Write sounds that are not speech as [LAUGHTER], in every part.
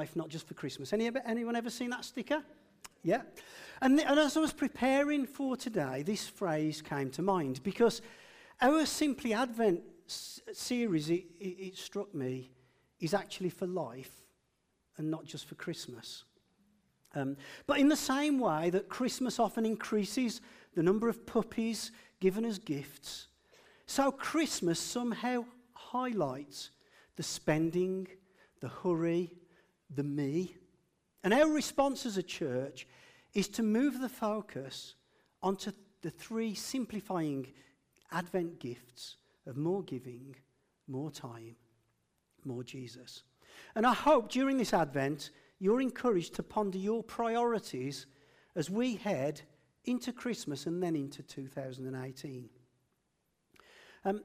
life, not just for Christmas. Any, anyone ever seen that sticker? Yeah. And, and as I was preparing for today, this phrase came to mind because our Simply Advent s- series, it, it, it struck me, is actually for life and not just for Christmas. Um, but in the same way that Christmas often increases the number of puppies given as gifts, so Christmas somehow highlights the spending, the hurry, the me. And our response as a church is to move the focus onto the three simplifying Advent gifts of more giving, more time, more Jesus. And I hope during this Advent, you're encouraged to ponder your priorities as we head into Christmas and then into 2018. Um,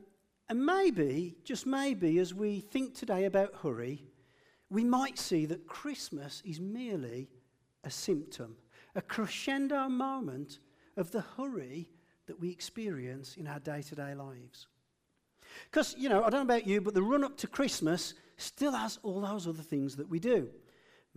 and maybe, just maybe, as we think today about hurry, we might see that Christmas is merely a symptom a crescendo moment of the hurry that we experience in our day to day lives. Because, you know, I don't know about you, but the run up to Christmas still has all those other things that we do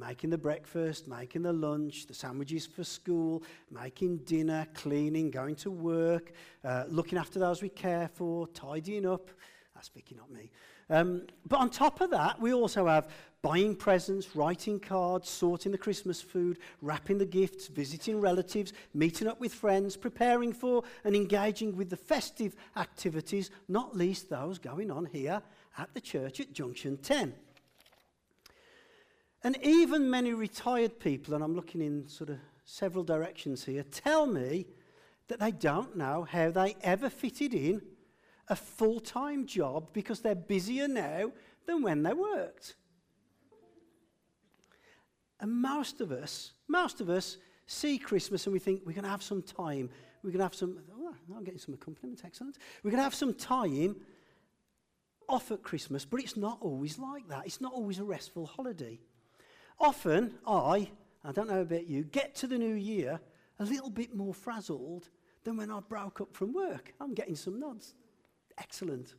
making the breakfast, making the lunch, the sandwiches for school, making dinner, cleaning, going to work, uh, looking after those we care for, tidying up. That's Vicky, not me. Um, but on top of that, we also have buying presents, writing cards, sorting the Christmas food, wrapping the gifts, visiting relatives, meeting up with friends, preparing for and engaging with the festive activities, not least those going on here at the church at Junction 10. And even many retired people, and I'm looking in sort of several directions here, tell me that they don't know how they ever fitted in a full time job because they're busier now than when they worked. And most of us, most of us see Christmas and we think we're going to have some time. We're going to have some, oh, I'm getting some accompaniment, excellent. We're going to have some time off at Christmas, but it's not always like that. It's not always a restful holiday. Often, I, I don't know about you, get to the new year a little bit more frazzled than when I broke up from work. I'm getting some nods. Excellent.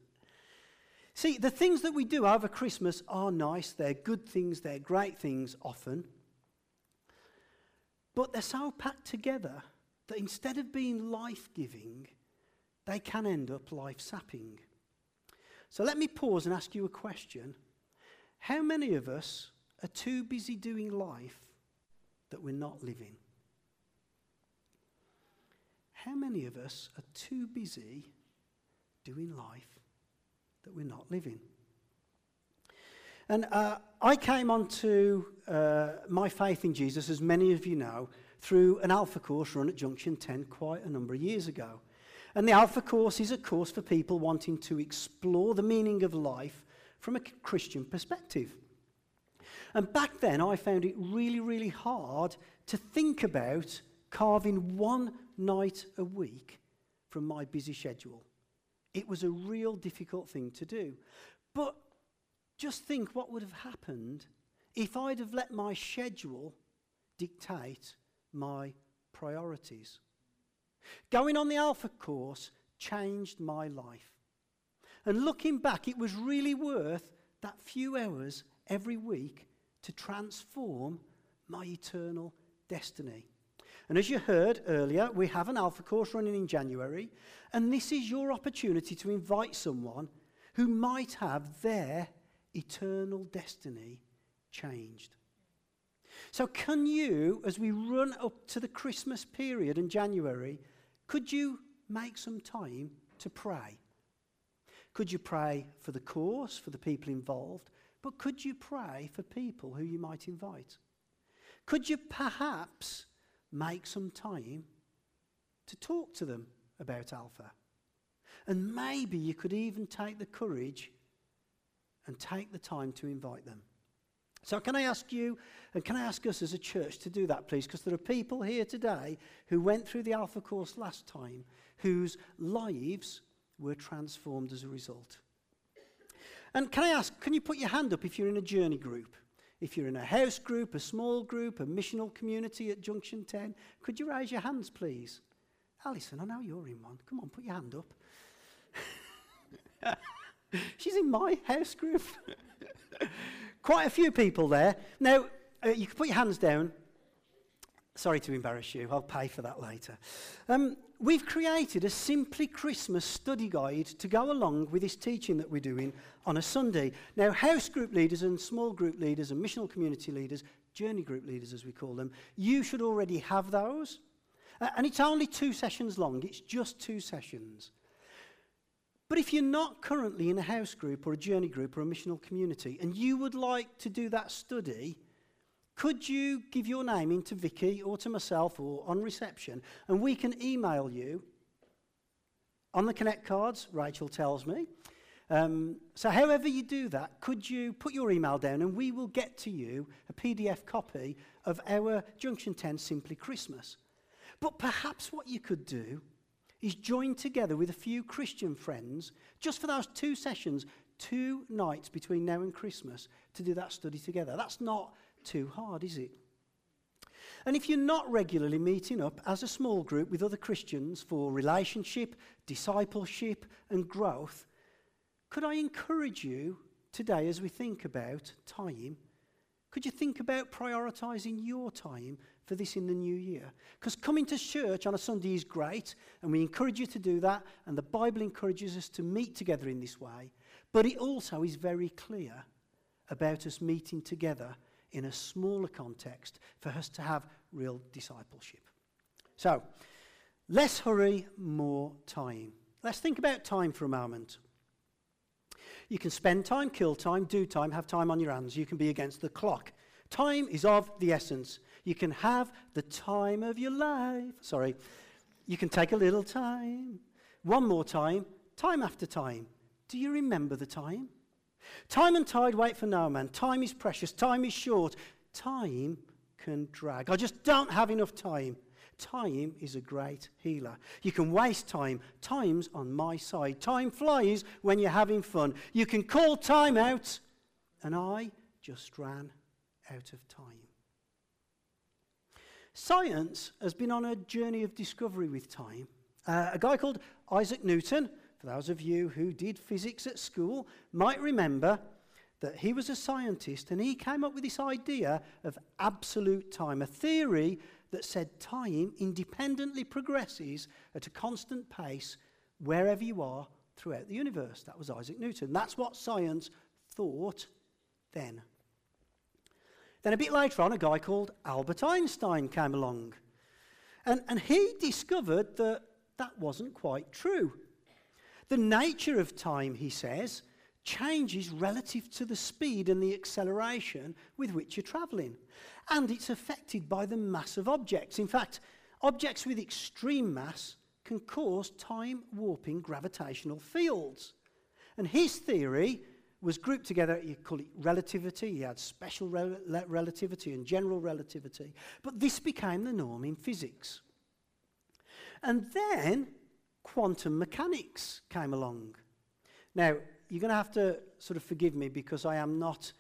See, the things that we do over Christmas are nice, they're good things, they're great things often. But they're so packed together that instead of being life giving, they can end up life sapping. So let me pause and ask you a question. How many of us are too busy doing life that we're not living? How many of us are too busy doing life that we're not living. And uh, I came onto uh, my faith in Jesus, as many of you know, through an Alpha course run at Junction 10 quite a number of years ago. And the Alpha course is a course for people wanting to explore the meaning of life from a Christian perspective. And back then, I found it really, really hard to think about carving one night a week from my busy schedule. It was a real difficult thing to do. But just think what would have happened if I'd have let my schedule dictate my priorities. Going on the Alpha course changed my life. And looking back, it was really worth that few hours every week to transform my eternal destiny. And as you heard earlier, we have an Alpha course running in January, and this is your opportunity to invite someone who might have their eternal destiny changed. So, can you, as we run up to the Christmas period in January, could you make some time to pray? Could you pray for the course, for the people involved? But could you pray for people who you might invite? Could you perhaps make some time to talk to them about Alpha. And maybe you could even take the courage and take the time to invite them. So, can I ask you, and can I ask us as a church to do that, please? Because there are people here today who went through the Alpha course last time whose lives were transformed as a result. And can I ask, can you put your hand up if you're in a journey group? If you're in a house group, a small group, a missional community at Junction 10, could you raise your hands, please? Alison, I know you're in one. Come on, put your hand up. [LAUGHS] She's in my house group. [LAUGHS] Quite a few people there. Now, uh, you can put your hands down. Sorry to embarrass you, I'll pay for that later. Um, we've created a Simply Christmas study guide to go along with this teaching that we're doing on a Sunday. Now, house group leaders and small group leaders and missional community leaders, journey group leaders as we call them, you should already have those. Uh, and it's only two sessions long, it's just two sessions. But if you're not currently in a house group or a journey group or a missional community and you would like to do that study, could you give your name in to Vicky or to myself or on reception and we can email you on the Connect cards, Rachel tells me. Um, so, however you do that, could you put your email down and we will get to you a PDF copy of our Junction 10 Simply Christmas. But perhaps what you could do is join together with a few Christian friends just for those two sessions, two nights between now and Christmas to do that study together. That's not too hard, is it? And if you're not regularly meeting up as a small group with other Christians for relationship, discipleship, and growth, could I encourage you today as we think about time? Could you think about prioritizing your time for this in the new year. Because coming to church on a Sunday is great, and we encourage you to do that, and the Bible encourages us to meet together in this way. But it also is very clear about us meeting together in a smaller context for us to have real discipleship. So, less hurry, more time. Let's think about time for a moment. You can spend time, kill time, do time, have time on your hands. You can be against the clock. Time is of the essence. You can have the time of your life. Sorry. You can take a little time. One more time, time after time. Do you remember the time? Time and tide wait for no man. Time is precious. Time is short. Time can drag. I just don't have enough time. Time is a great healer. You can waste time. Time's on my side. Time flies when you're having fun. You can call time out, and I just ran out of time. Science has been on a journey of discovery with time. Uh, a guy called Isaac Newton, for those of you who did physics at school, might remember that he was a scientist and he came up with this idea of absolute time, a theory that said time independently progresses at a constant pace wherever you are throughout the universe. That was Isaac Newton. That's what science thought then. Then a bit later on, a guy called Albert Einstein came along. And, and he discovered that that wasn't quite true. The nature of time, he says, changes relative to the speed and the acceleration with which you're travelling. And it's affected by the mass of objects. In fact, objects with extreme mass can cause time warping gravitational fields. And his theory was grouped together. You call it relativity. You had special rel relativity and general relativity. But this became the norm in physics. And then quantum mechanics came along. Now, you're going to have to sort of forgive me because I am not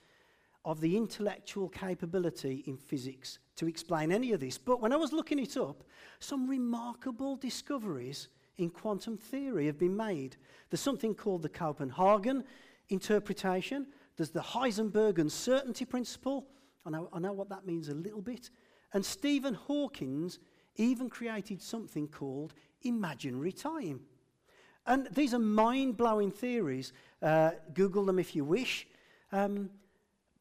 of the intellectual capability in physics to explain any of this. But when I was looking it up, some remarkable discoveries in quantum theory have been made. There's something called the Copenhagen interpretation. There's the Heisenberg uncertainty principle. I know, I know what that means a little bit. And Stephen Hawkins even created something called imaginary time. And these are mind blowing theories. Uh, Google them if you wish. Um,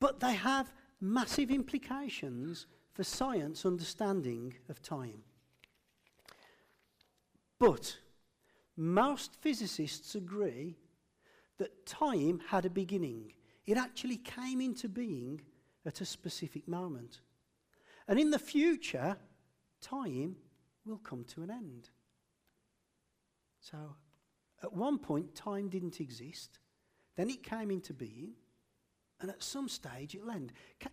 but they have massive implications for science understanding of time. But most physicists agree that time had a beginning. It actually came into being at a specific moment. And in the future, time will come to an end. So, at one point, time didn't exist. Then it came into being. And at some stage, it'll end. Can,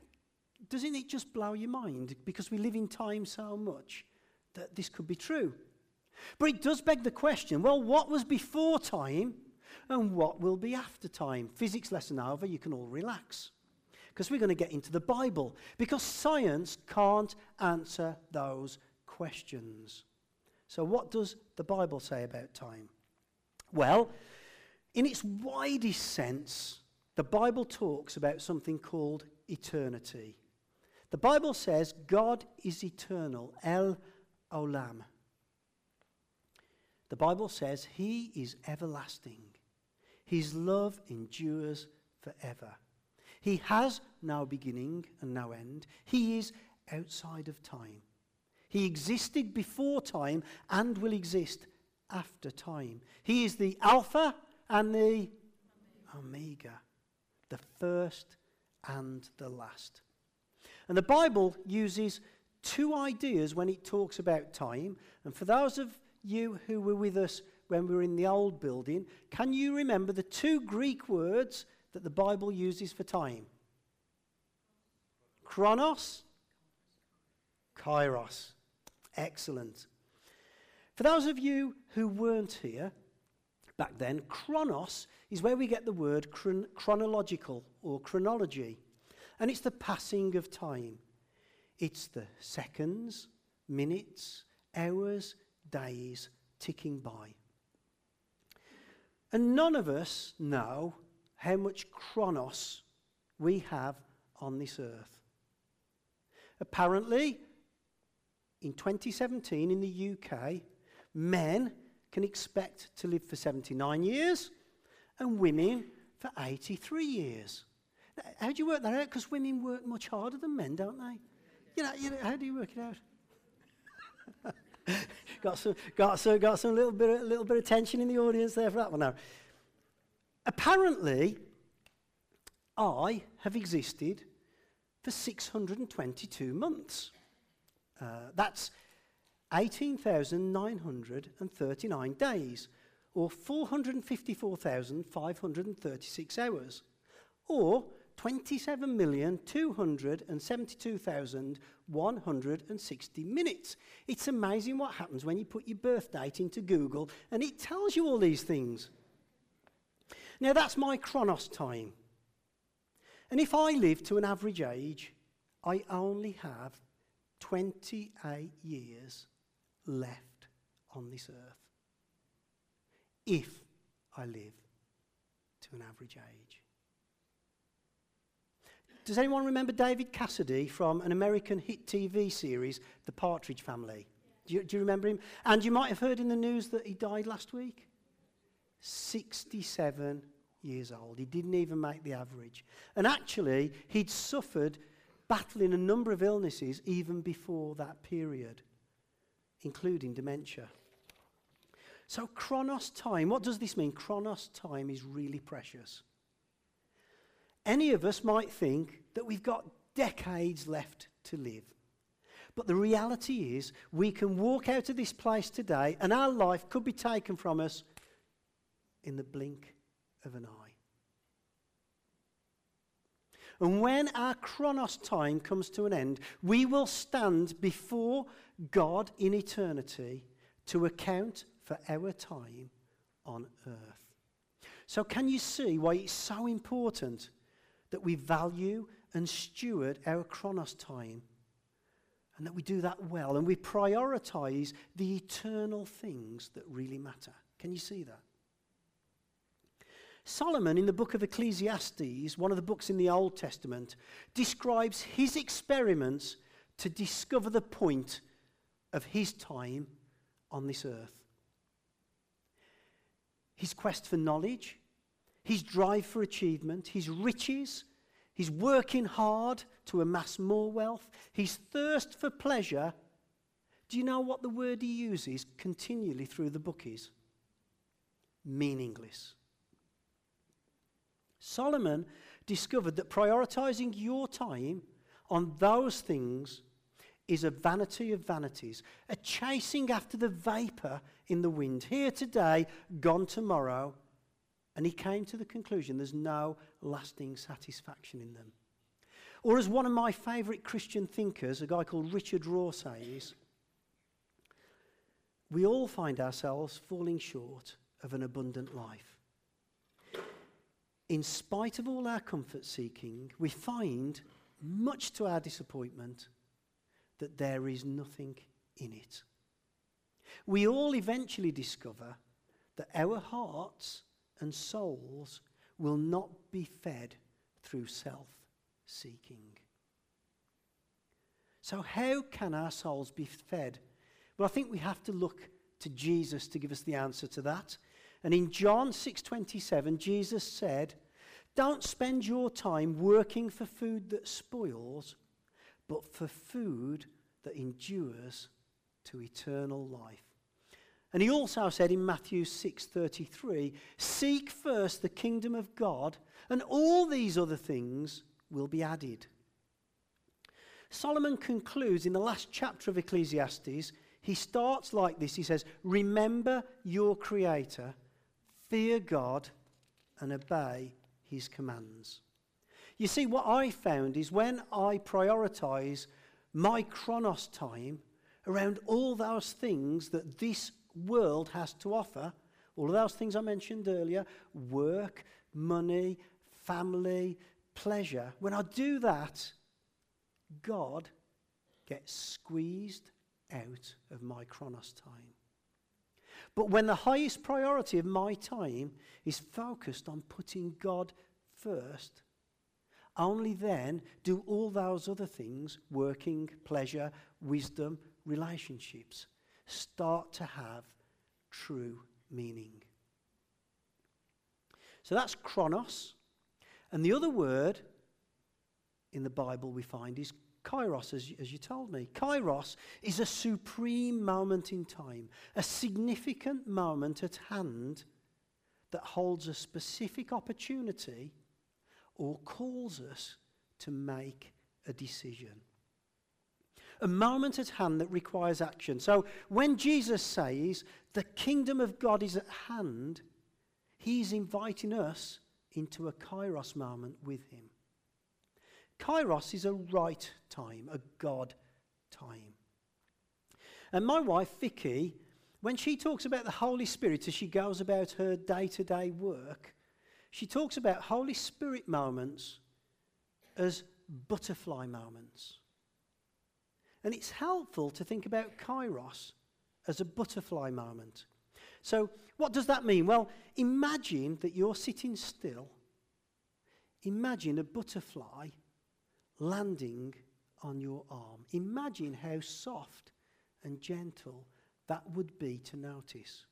doesn't it just blow your mind? Because we live in time so much that this could be true. But it does beg the question well, what was before time and what will be after time. Physics lesson over, you can all relax. Because we're going to get into the Bible. Because science can't answer those questions. So, what does the Bible say about time? Well, in its widest sense, the Bible talks about something called eternity. The Bible says God is eternal, El Olam. The Bible says he is everlasting. His love endures forever. He has no beginning and no end. He is outside of time. He existed before time and will exist after time. He is the Alpha and the Omega, the first and the last. And the Bible uses two ideas when it talks about time. And for those of you who were with us when we were in the old building, can you remember the two Greek words that the Bible uses for time? Chronos, Kairos. Excellent. For those of you who weren't here back then, chronos is where we get the word chron- chronological or chronology. And it's the passing of time. It's the seconds, minutes, hours, days ticking by. And none of us know how much chronos we have on this earth. Apparently, in 2017 in the UK, men can expect to live for 79 years and women for 83 years. How do you work that out? Because women work much harder than men, don't they? You know, you know how do you work it out? [LAUGHS] got some, got some, got some little bit, of, little bit of tension in the audience there for that one. Now, apparently, I have existed for 622 months. Uh, that's 18,939 days, or 454,536 hours, or 27,272,160 minutes. It's amazing what happens when you put your birth date into Google and it tells you all these things. Now, that's my chronos time. And if I live to an average age, I only have 28 years left on this earth. If I live to an average age. Does anyone remember David Cassidy from an American hit TV series, The Partridge Family? Do you, do you, remember him? And you might have heard in the news that he died last week. 67 years old. He didn't even make the average. And actually, he'd suffered battling a number of illnesses even before that period, including dementia. So, chronos time, what does this mean? Chronos time is really precious. Any of us might think that we've got decades left to live. But the reality is, we can walk out of this place today and our life could be taken from us in the blink of an eye. And when our chronos time comes to an end, we will stand before God in eternity to account for our time on earth. So, can you see why it's so important that we value and steward our chronos time and that we do that well and we prioritize the eternal things that really matter? Can you see that? Solomon, in the book of Ecclesiastes, one of the books in the Old Testament, describes his experiments to discover the point of his time on this earth. His quest for knowledge, his drive for achievement, his riches, his working hard to amass more wealth, his thirst for pleasure. Do you know what the word he uses continually through the book is? Meaningless. Solomon discovered that prioritizing your time on those things is a vanity of vanities, a chasing after the vapor in the wind. Here today, gone tomorrow. And he came to the conclusion there's no lasting satisfaction in them. Or, as one of my favorite Christian thinkers, a guy called Richard Rohr, says, we all find ourselves falling short of an abundant life in spite of all our comfort seeking, we find, much to our disappointment, that there is nothing in it. We all eventually discover that our hearts and souls will not be fed through self seeking. So, how can our souls be fed? Well, I think we have to look to Jesus to give us the answer to that. And in John 6:27, Jesus said, "Don't spend your time working for food that spoils, but for food that endures to eternal life." And he also said in Matthew 6:33, "Seek first the kingdom of God, and all these other things will be added." Solomon concludes in the last chapter of Ecclesiastes, he starts like this. He says, "Remember your creator, fear God, and obey his commands." You see, what I found is when I prioritize my chronos time around all those things that this world has to offer, all of those things I mentioned earlier work, money, family, pleasure when I do that, God gets squeezed out of my chronos time. But when the highest priority of my time is focused on putting God first, only then do all those other things working, pleasure, wisdom, relationships start to have true meaning. So that's chronos. And the other word in the Bible we find is kairos, as, as you told me. Kairos is a supreme moment in time, a significant moment at hand that holds a specific opportunity or calls us to make a decision a moment at hand that requires action. So when Jesus says the kingdom of God is at hand, he's inviting us into a kairos moment with him. Kairos is a right time, a God time. And my wife, Vicky, when she talks about the Holy Spirit as she goes about her day to day work, she talks about Holy Spirit moments as butterfly moments. And it's helpful to think about kairos as a butterfly moment. So, what does that mean? Well, imagine that you're sitting still. Imagine a butterfly landing on your arm. Imagine how soft and gentle that would be to notice.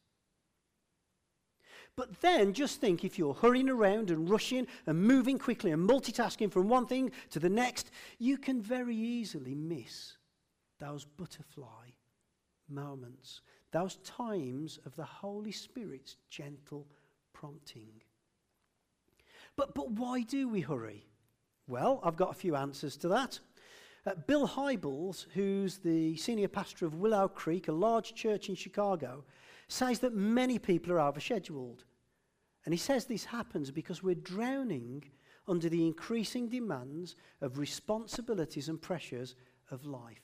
But then just think if you're hurrying around and rushing and moving quickly and multitasking from one thing to the next, you can very easily miss those butterfly moments, those times of the Holy Spirit's gentle prompting. But, but why do we hurry? Well, I've got a few answers to that. Uh, Bill Hybels, who's the senior pastor of Willow Creek, a large church in Chicago, says that many people are overscheduled. And he says this happens because we're drowning under the increasing demands of responsibilities and pressures of life.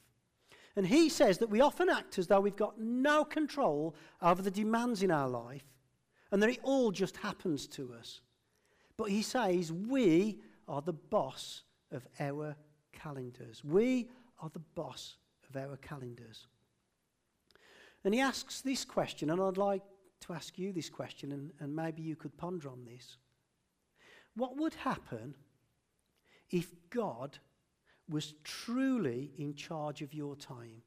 And he says that we often act as though we've got no control over the demands in our life and that it all just happens to us. But he says we are the boss of our calendars. We are the boss of our calendars. And he asks this question, and I'd like to ask you this question, and, and maybe you could ponder on this. What would happen if God was truly in charge of your time,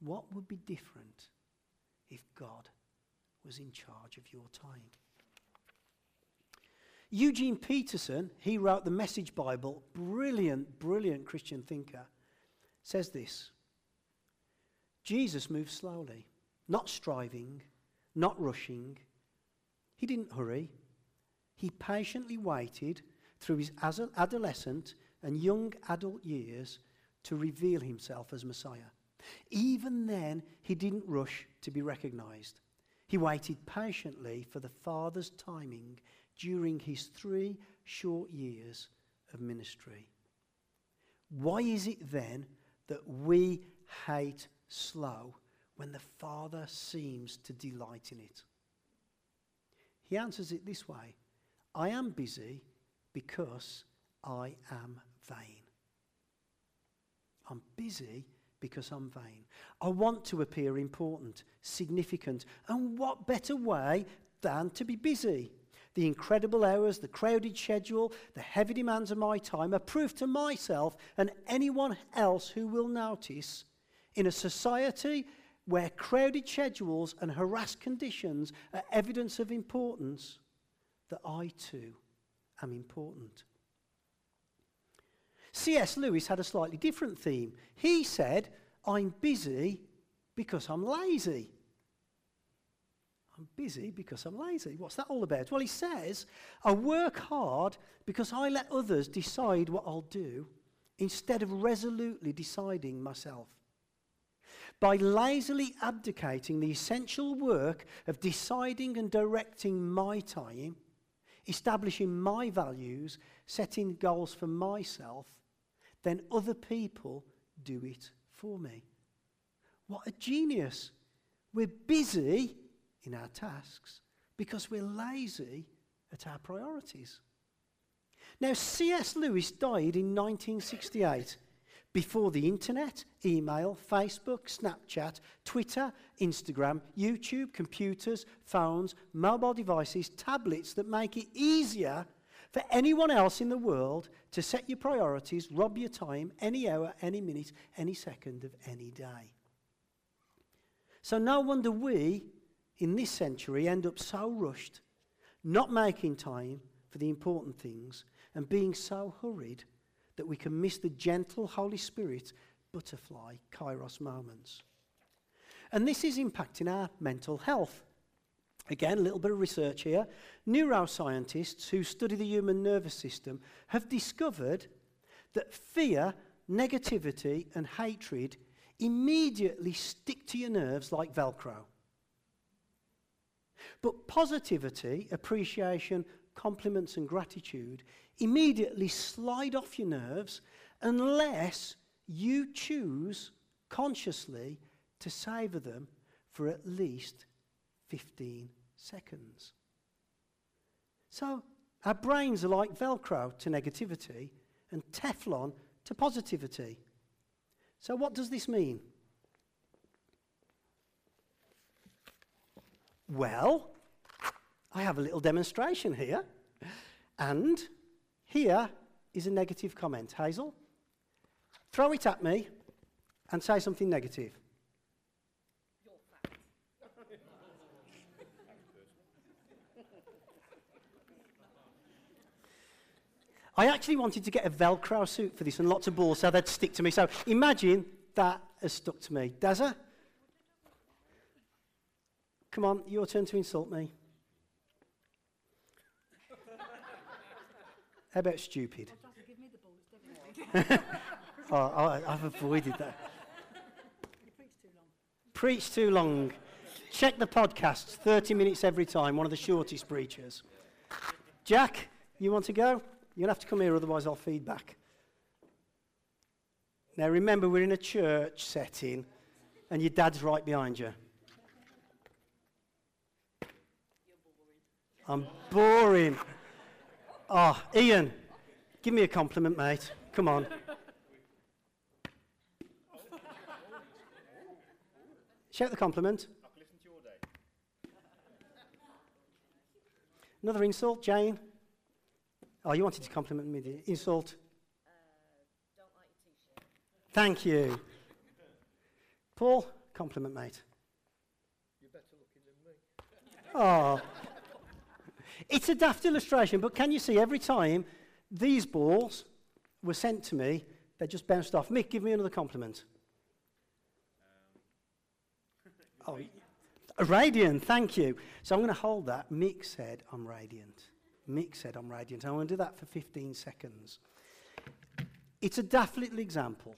what would be different if God was in charge of your time? Eugene Peterson, he wrote the Message Bible, brilliant, brilliant Christian thinker, says this Jesus moved slowly, not striving, not rushing. He didn't hurry. He patiently waited through his adolescent and young adult years to reveal himself as Messiah. Even then, he didn't rush to be recognized. He waited patiently for the Father's timing during his three short years of ministry. Why is it then that we hate slow when the Father seems to delight in it? He answers it this way I am busy because I am vain. I'm busy because I'm vain. I want to appear important, significant, and what better way than to be busy? The incredible hours, the crowded schedule, the heavy demands of my time are proof to myself and anyone else who will notice in a society where crowded schedules and harassed conditions are evidence of importance that I too am important. C.S. Lewis had a slightly different theme. He said, I'm busy because I'm lazy. I'm busy because I'm lazy. What's that all about? Well, he says, I work hard because I let others decide what I'll do instead of resolutely deciding myself. By lazily abdicating the essential work of deciding and directing my time, establishing my values, setting goals for myself, then other people do it for me. What a genius! We're busy in our tasks because we're lazy at our priorities. Now, C.S. Lewis died in 1968 before the internet, email, Facebook, Snapchat, Twitter, Instagram, YouTube, computers, phones, mobile devices, tablets that make it easier for anyone else in the world to set your priorities, rob your time any hour, any minute, any second of any day. So, no wonder we in this century end up so rushed, not making time for the important things, and being so hurried that we can miss the gentle Holy Spirit butterfly kairos moments. And this is impacting our mental health. Again, a little bit of research here. Neuroscientists who study the human nervous system have discovered that fear, negativity, and hatred immediately stick to your nerves like Velcro. But positivity, appreciation, compliments, and gratitude immediately slide off your nerves unless you choose consciously to savour them for at least 15 seconds. So, our brains are like Velcro to negativity and Teflon to positivity. So, what does this mean? Well, I have a little demonstration here. And here is a negative comment. Hazel, throw it at me and say something negative. I actually wanted to get a Velcro suit for this and lots of balls so they'd stick to me. So imagine that has stuck to me. Dazza? Come on, your turn to insult me. [LAUGHS] How about stupid? [LAUGHS] oh, I, I've avoided that. Preach too long. Check the podcasts, 30 minutes every time, one of the shortest preachers. Jack, you want to go? You're going to have to come here, otherwise, I'll feed back. Now, remember, we're in a church setting, and your dad's right behind you. I'm boring. Oh, Ian, give me a compliment, mate. Come on. Shout the compliment. I'll listen to your day. Another insult, Jane. Oh, you wanted to compliment me, the insult. Uh, don't like T-shirt. Thank you. Paul, compliment, mate. You're better looking than me. Oh. It's a daft illustration, but can you see every time these balls were sent to me, they just bounced off. Mick, give me another compliment. Um. Oh, radiant, thank you. So I'm going to hold that. Mick said, I'm radiant. Mick said, I'm radiant. I want to do that for 15 seconds. It's a daft little example.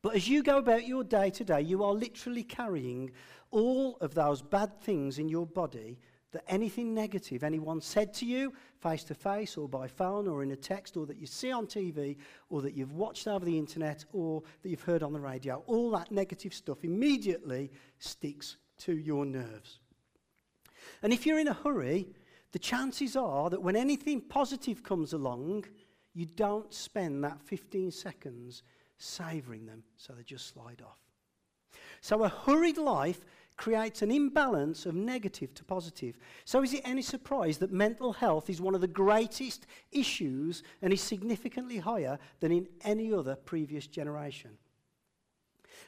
But as you go about your day to day, you are literally carrying all of those bad things in your body that anything negative anyone said to you face to face or by phone or in a text or that you see on TV or that you've watched over the internet or that you've heard on the radio, all that negative stuff immediately sticks to your nerves. And if you're in a hurry, the chances are that when anything positive comes along, you don't spend that 15 seconds savouring them so they just slide off. So a hurried life creates an imbalance of negative to positive. So, is it any surprise that mental health is one of the greatest issues and is significantly higher than in any other previous generation?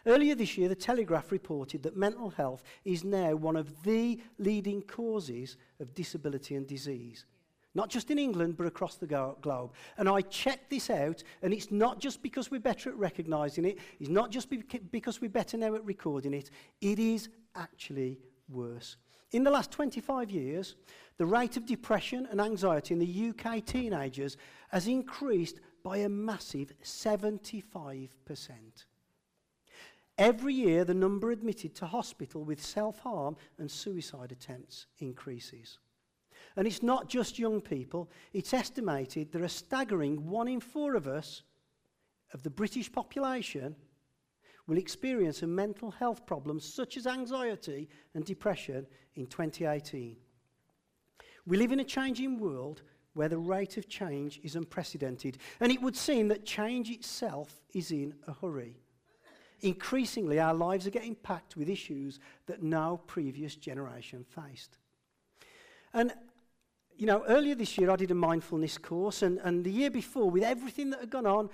Earlier this year, the Telegraph reported that mental health is now one of the leading causes of disability and disease. Not just in England, but across the globe. And I checked this out, and it's not just because we're better at recognising it, it's not just because we're better now at recording it, it is actually worse. In the last 25 years, the rate of depression and anxiety in the UK teenagers has increased by a massive 75%. Every year, the number admitted to hospital with self harm and suicide attempts increases. And it's not just young people, it's estimated there are staggering one in four of us, of the British population, will experience a mental health problem such as anxiety and depression in 2018. We live in a changing world where the rate of change is unprecedented, and it would seem that change itself is in a hurry. Increasingly, our lives are getting packed with issues that no previous generation faced. And you know, earlier this year I did a mindfulness course, and, and the year before, with everything that had gone on,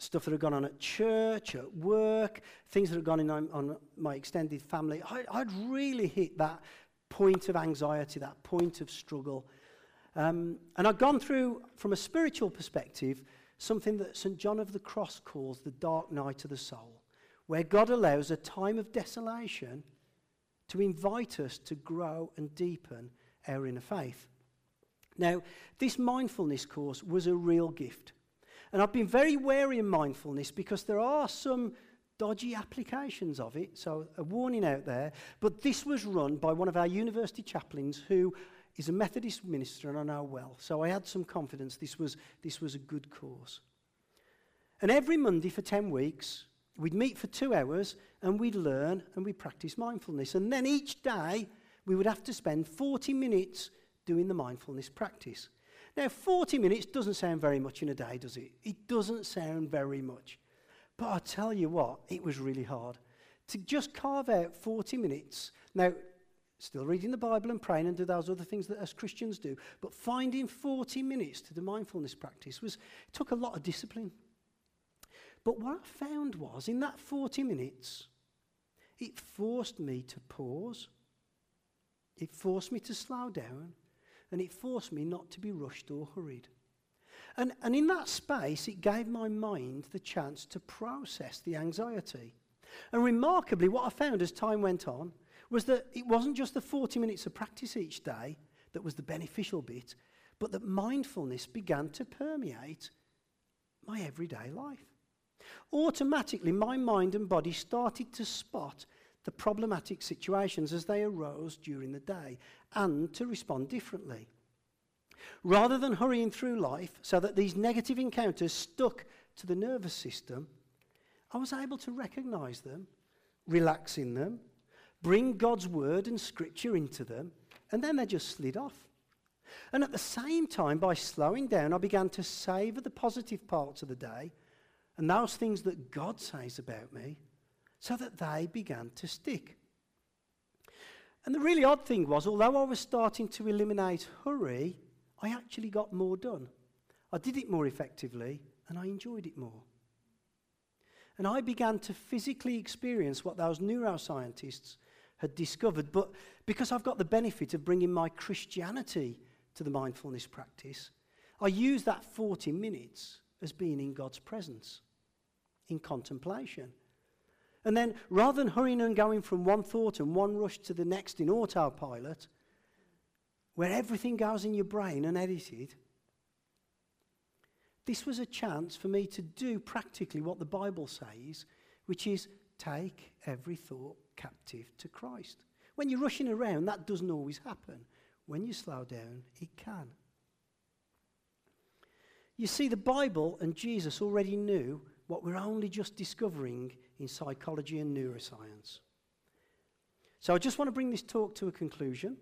stuff that had gone on at church, at work, things that had gone on, on my extended family, I, I'd really hit that point of anxiety, that point of struggle. Um, and I'd gone through, from a spiritual perspective, something that St. John of the Cross calls the dark night of the soul, where God allows a time of desolation to invite us to grow and deepen our inner faith. Now, this mindfulness course was a real gift. And I've been very wary in mindfulness because there are some dodgy applications of it, so a warning out there. But this was run by one of our university chaplains who is a Methodist minister and I know well. So I had some confidence this was, this was a good course. And every Monday for 10 weeks, we'd meet for two hours and we'd learn and we'd practice mindfulness. And then each day, we would have to spend 40 minutes doing the mindfulness practice. Now, 40 minutes doesn't sound very much in a day, does it? It doesn't sound very much. But I tell you what, it was really hard. To just carve out 40 minutes. Now, still reading the Bible and praying and do those other things that us Christians do, but finding 40 minutes to the mindfulness practice was took a lot of discipline. But what I found was in that 40 minutes, it forced me to pause. It forced me to slow down and it forced me not to be rushed or hurried. And, and in that space, it gave my mind the chance to process the anxiety. And remarkably, what I found as time went on was that it wasn't just the 40 minutes of practice each day that was the beneficial bit, but that mindfulness began to permeate my everyday life. Automatically, my mind and body started to spot the problematic situations as they arose during the day and to respond differently. Rather than hurrying through life so that these negative encounters stuck to the nervous system, I was able to recognize them, relax in them, bring God's word and scripture into them, and then they just slid off. And at the same time, by slowing down, I began to savor the positive parts of the day and those things that God says about me so that they began to stick. And the really odd thing was, although I was starting to eliminate hurry, I actually got more done. I did it more effectively and I enjoyed it more. And I began to physically experience what those neuroscientists had discovered. But because I've got the benefit of bringing my Christianity to the mindfulness practice, I use that 40 minutes as being in God's presence, in contemplation. And then, rather than hurrying and going from one thought and one rush to the next in autopilot, where everything goes in your brain and edited, this was a chance for me to do practically what the Bible says, which is take every thought captive to Christ. When you're rushing around, that doesn't always happen. When you slow down, it can. You see, the Bible and Jesus already knew what we're only just discovering in psychology and neuroscience. So I just want to bring this talk to a conclusion.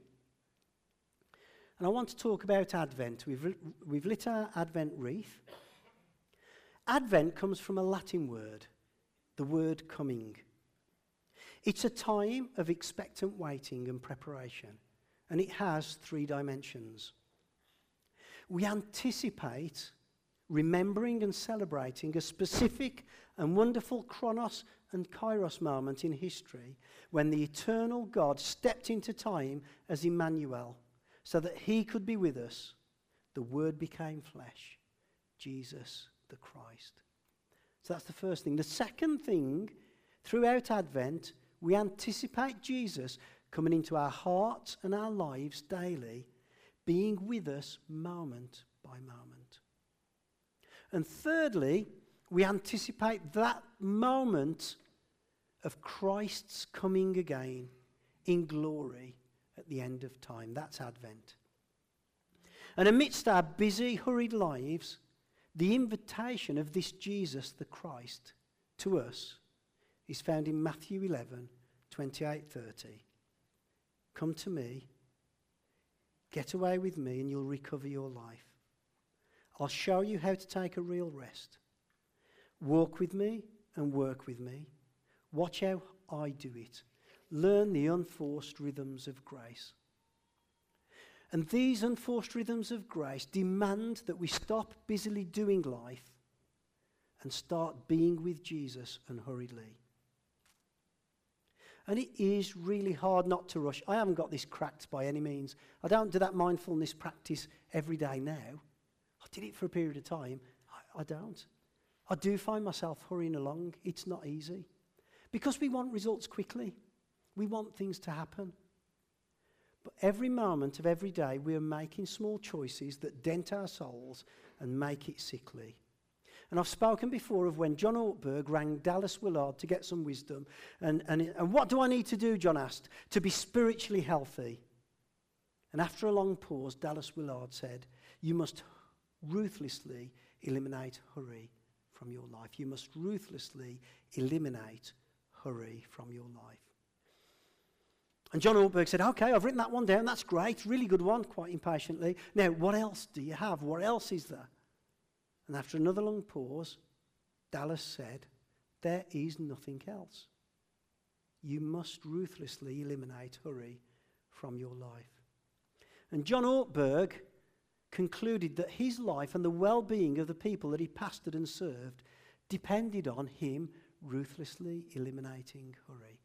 And I want to talk about Advent. We've, we've lit our Advent wreath. Advent comes from a Latin word, the word coming. It's a time of expectant waiting and preparation, and it has three dimensions. We anticipate remembering and celebrating a specific and wonderful chronos and kairos moment in history when the eternal God stepped into time as Emmanuel so that he could be with us. The Word became flesh, Jesus the Christ. So that's the first thing. The second thing, throughout Advent, we anticipate Jesus coming into our hearts and our lives daily, being with us moment by moment. And thirdly, we anticipate that moment of Christ's coming again in glory at the end of time. That's Advent. And amidst our busy, hurried lives, the invitation of this Jesus, the Christ, to us is found in Matthew 11, 28 30. Come to me, get away with me, and you'll recover your life. I'll show you how to take a real rest. Walk with me and work with me. Watch how I do it. Learn the unforced rhythms of grace. And these unforced rhythms of grace demand that we stop busily doing life and start being with Jesus unhurriedly. And it is really hard not to rush. I haven't got this cracked by any means. I don't do that mindfulness practice every day now. Did it for a period of time. I, I don't. I do find myself hurrying along. It's not easy. Because we want results quickly, we want things to happen. But every moment of every day, we are making small choices that dent our souls and make it sickly. And I've spoken before of when John Ortberg rang Dallas Willard to get some wisdom. And, and, and what do I need to do, John asked, to be spiritually healthy? And after a long pause, Dallas Willard said, You must ruthlessly eliminate hurry from your life. You must ruthlessly eliminate hurry from your life. And John Ortberg said, Okay, I've written that one down. That's great. Really good one, quite impatiently. Now, what else do you have? What else is there? And after another long pause, Dallas said, There is nothing else. You must ruthlessly eliminate hurry from your life. And John Ortberg concluded that his life and the well being of the people that he pastored and served depended on him ruthlessly eliminating hurry.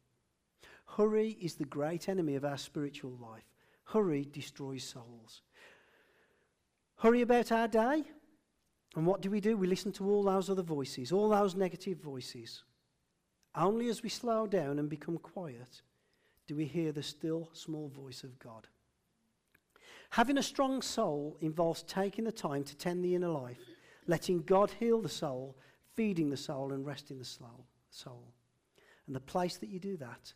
Hurry is the great enemy of our spiritual life. Hurry destroys souls. Hurry about our day. And what do we do? We listen to all those other voices, all those negative voices. Only as we slow down and become quiet do we hear the still small voice of God. Having a strong soul involves taking the time to tend the inner life, letting God heal the soul, feeding the soul, and resting the soul. And the place that you do that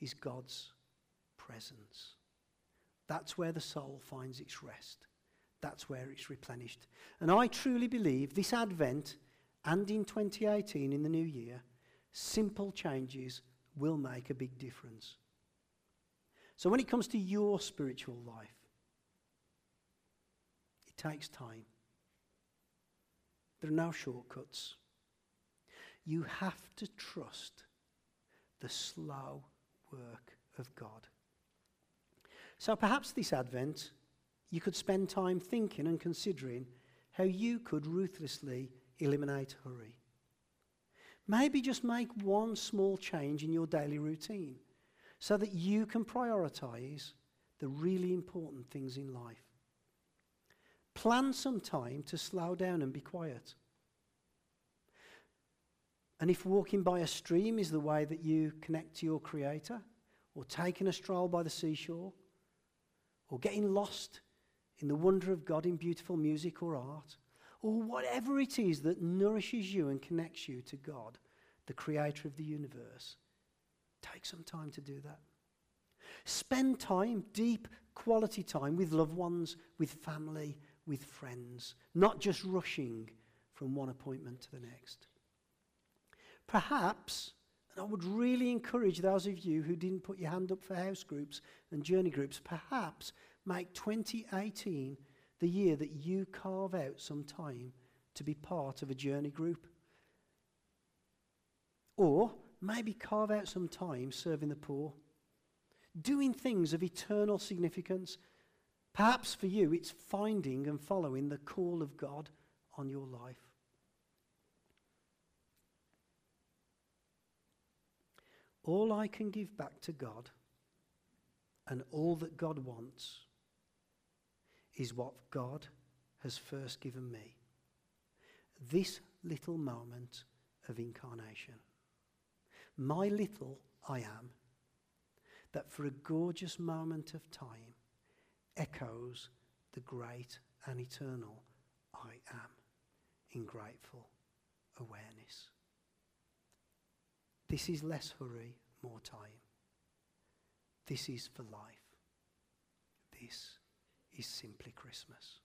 is God's presence. That's where the soul finds its rest. That's where it's replenished. And I truly believe this Advent and in 2018, in the new year, simple changes will make a big difference. So when it comes to your spiritual life, takes time. There are no shortcuts. You have to trust the slow work of God. So perhaps this Advent, you could spend time thinking and considering how you could ruthlessly eliminate hurry. Maybe just make one small change in your daily routine so that you can prioritize the really important things in life. Plan some time to slow down and be quiet. And if walking by a stream is the way that you connect to your Creator, or taking a stroll by the seashore, or getting lost in the wonder of God in beautiful music or art, or whatever it is that nourishes you and connects you to God, the Creator of the universe, take some time to do that. Spend time, deep quality time, with loved ones, with family, with friends, not just rushing from one appointment to the next. Perhaps, and I would really encourage those of you who didn't put your hand up for house groups and journey groups, perhaps make 2018 the year that you carve out some time to be part of a journey group. Or maybe carve out some time serving the poor, doing things of eternal significance. Perhaps for you, it's finding and following the call of God on your life. All I can give back to God and all that God wants is what God has first given me. This little moment of incarnation. My little I am, that for a gorgeous moment of time echoes the great and eternal I am in grateful awareness. This is less hurry, more time. This is for life. This is simply Christmas.